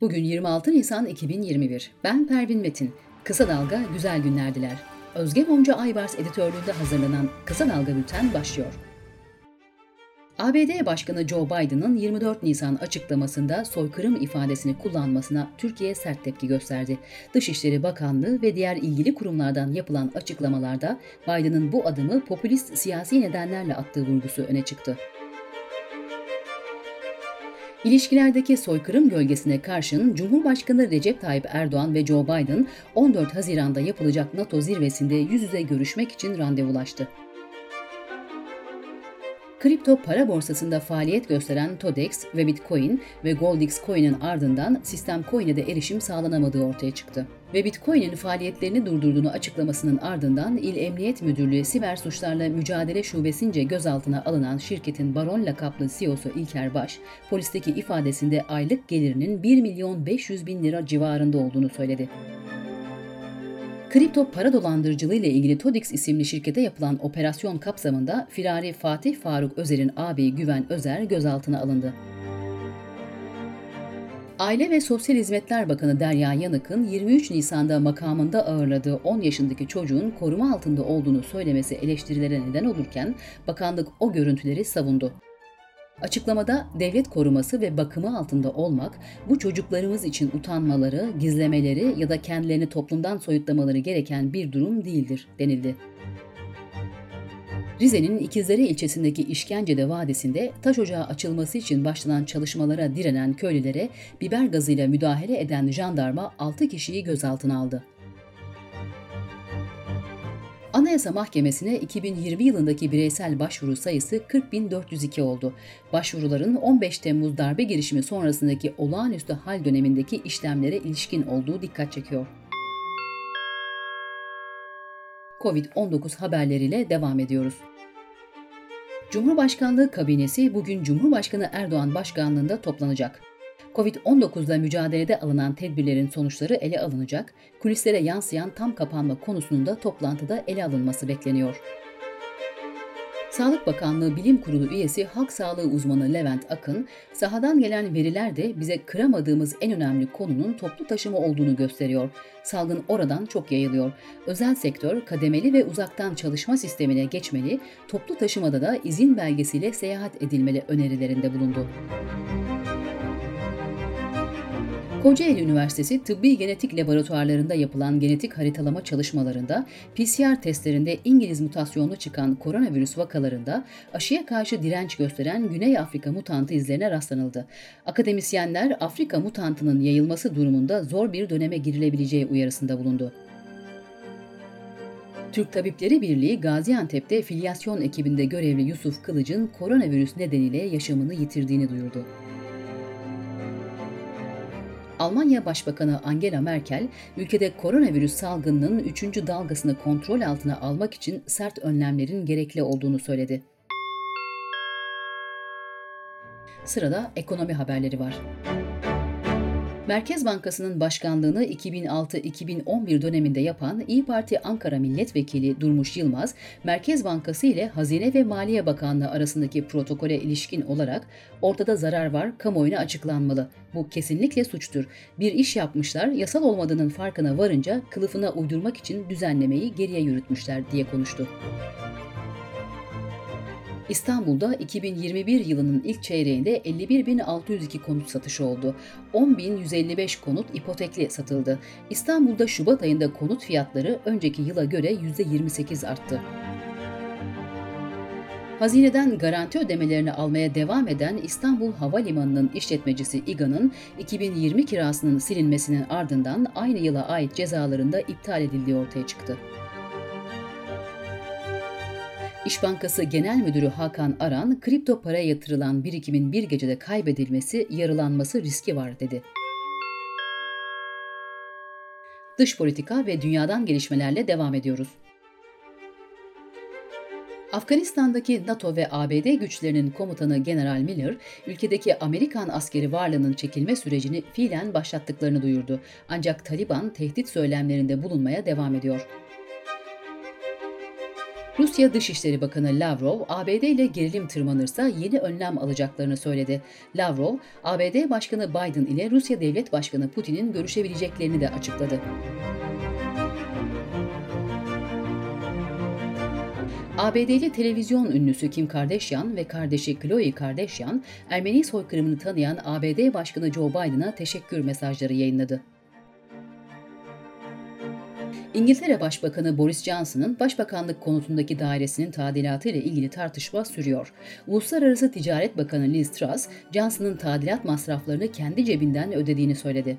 Bugün 26 Nisan 2021. Ben Pervin Metin. Kısa Dalga güzel günler diler. Özge Bonca Aybars editörlüğünde hazırlanan Kısa Dalga Bülten başlıyor. ABD Başkanı Joe Biden'ın 24 Nisan açıklamasında soykırım ifadesini kullanmasına Türkiye sert tepki gösterdi. Dışişleri Bakanlığı ve diğer ilgili kurumlardan yapılan açıklamalarda Biden'ın bu adımı popülist siyasi nedenlerle attığı vurgusu öne çıktı. İlişkilerdeki soykırım gölgesine karşın Cumhurbaşkanı Recep Tayyip Erdoğan ve Joe Biden 14 Haziran'da yapılacak NATO zirvesinde yüz yüze görüşmek için randevulaştı. Kripto para borsasında faaliyet gösteren Todex ve Bitcoin ve Goldix Coin'in ardından Sistem Coin'e de erişim sağlanamadığı ortaya çıktı. Ve Bitcoin'in faaliyetlerini durdurduğunu açıklamasının ardından İl Emniyet Müdürlüğü Siber Suçlarla Mücadele Şubesince gözaltına alınan şirketin Baron lakaplı CEO'su İlker Baş, polisteki ifadesinde aylık gelirinin 1 milyon 500 bin lira civarında olduğunu söyledi. Kripto para dolandırıcılığı ile ilgili Todix isimli şirkete yapılan operasyon kapsamında firari Fatih Faruk Özer'in ağabeyi Güven Özer gözaltına alındı. Aile ve Sosyal Hizmetler Bakanı Derya Yanık'ın 23 Nisan'da makamında ağırladığı 10 yaşındaki çocuğun koruma altında olduğunu söylemesi eleştirilere neden olurken bakanlık o görüntüleri savundu. Açıklamada devlet koruması ve bakımı altında olmak, bu çocuklarımız için utanmaları, gizlemeleri ya da kendilerini toplumdan soyutlamaları gereken bir durum değildir denildi. Rize'nin İkizleri ilçesindeki İşkencede Vadisi'nde taş ocağı açılması için başlanan çalışmalara direnen köylülere biber gazıyla müdahale eden jandarma 6 kişiyi gözaltına aldı. Anayasa Mahkemesi'ne 2020 yılındaki bireysel başvuru sayısı 40.402 oldu. Başvuruların 15 Temmuz darbe girişimi sonrasındaki olağanüstü hal dönemindeki işlemlere ilişkin olduğu dikkat çekiyor. Covid-19 haberleriyle devam ediyoruz. Cumhurbaşkanlığı kabinesi bugün Cumhurbaşkanı Erdoğan başkanlığında toplanacak. Covid-19 ile mücadelede alınan tedbirlerin sonuçları ele alınacak, kulislere yansıyan tam kapanma konusunun da toplantıda ele alınması bekleniyor. Sağlık Bakanlığı Bilim Kurulu üyesi halk sağlığı uzmanı Levent Akın, sahadan gelen veriler de bize kıramadığımız en önemli konunun toplu taşıma olduğunu gösteriyor. Salgın oradan çok yayılıyor. Özel sektör kademeli ve uzaktan çalışma sistemine geçmeli, toplu taşımada da izin belgesiyle seyahat edilmeli önerilerinde bulundu. Kocaeli Üniversitesi Tıbbi Genetik Laboratuvarlarında yapılan genetik haritalama çalışmalarında PCR testlerinde İngiliz mutasyonlu çıkan koronavirüs vakalarında aşıya karşı direnç gösteren Güney Afrika mutantı izlerine rastlanıldı. Akademisyenler Afrika mutantının yayılması durumunda zor bir döneme girilebileceği uyarısında bulundu. Türk Tabipleri Birliği Gaziantep'te filyasyon ekibinde görevli Yusuf Kılıç'ın koronavirüs nedeniyle yaşamını yitirdiğini duyurdu. Almanya Başbakanı Angela Merkel, ülkede koronavirüs salgınının 3. dalgasını kontrol altına almak için sert önlemlerin gerekli olduğunu söyledi. Sırada ekonomi haberleri var. Merkez Bankası'nın başkanlığını 2006-2011 döneminde yapan İyi Parti Ankara Milletvekili Durmuş Yılmaz, Merkez Bankası ile Hazine ve Maliye Bakanlığı arasındaki protokole ilişkin olarak ortada zarar var, kamuoyuna açıklanmalı. Bu kesinlikle suçtur. Bir iş yapmışlar, yasal olmadığının farkına varınca kılıfına uydurmak için düzenlemeyi geriye yürütmüşler diye konuştu. İstanbul'da 2021 yılının ilk çeyreğinde 51.602 konut satışı oldu. 10.155 konut ipotekli satıldı. İstanbul'da Şubat ayında konut fiyatları önceki yıla göre %28 arttı. Hazineden garanti ödemelerini almaya devam eden İstanbul Havalimanı'nın işletmecisi İGA'nın 2020 kirasının silinmesinin ardından aynı yıla ait cezalarında iptal edildiği ortaya çıktı. İş Bankası Genel Müdürü Hakan Aran, kripto paraya yatırılan birikimin bir gecede kaybedilmesi, yarılanması riski var dedi. Dış politika ve dünyadan gelişmelerle devam ediyoruz. Afganistan'daki NATO ve ABD güçlerinin komutanı General Miller, ülkedeki Amerikan askeri varlığının çekilme sürecini fiilen başlattıklarını duyurdu. Ancak Taliban tehdit söylemlerinde bulunmaya devam ediyor. Rusya Dışişleri Bakanı Lavrov, ABD ile gerilim tırmanırsa yeni önlem alacaklarını söyledi. Lavrov, ABD Başkanı Biden ile Rusya Devlet Başkanı Putin'in görüşebileceklerini de açıkladı. ABD'li televizyon ünlüsü Kim Kardashian ve kardeşi Khloe Kardashian, Ermeni soykırımını tanıyan ABD Başkanı Joe Biden'a teşekkür mesajları yayınladı. İngiltere Başbakanı Boris Johnson'ın başbakanlık konutundaki dairesinin tadilatı ile ilgili tartışma sürüyor. Uluslararası Ticaret Bakanı Liz Truss, Johnson'ın tadilat masraflarını kendi cebinden ödediğini söyledi.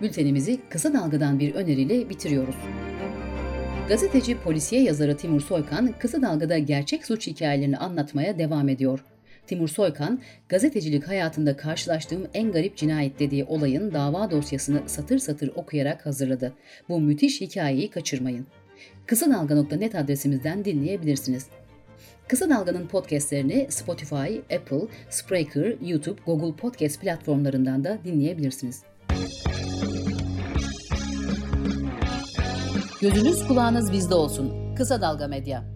Bültenimizi kısa dalgadan bir öneriyle bitiriyoruz. Gazeteci polisiye yazarı Timur Soykan kısa dalgada gerçek suç hikayelerini anlatmaya devam ediyor. Timur Soykan, gazetecilik hayatında karşılaştığım en garip cinayet dediği olayın dava dosyasını satır satır okuyarak hazırladı. Bu müthiş hikayeyi kaçırmayın. Kısa Dalga.net adresimizden dinleyebilirsiniz. Kısa Dalga'nın podcastlerini Spotify, Apple, Spreaker, YouTube, Google Podcast platformlarından da dinleyebilirsiniz. Gözünüz kulağınız bizde olsun. Kısa Dalga Medya.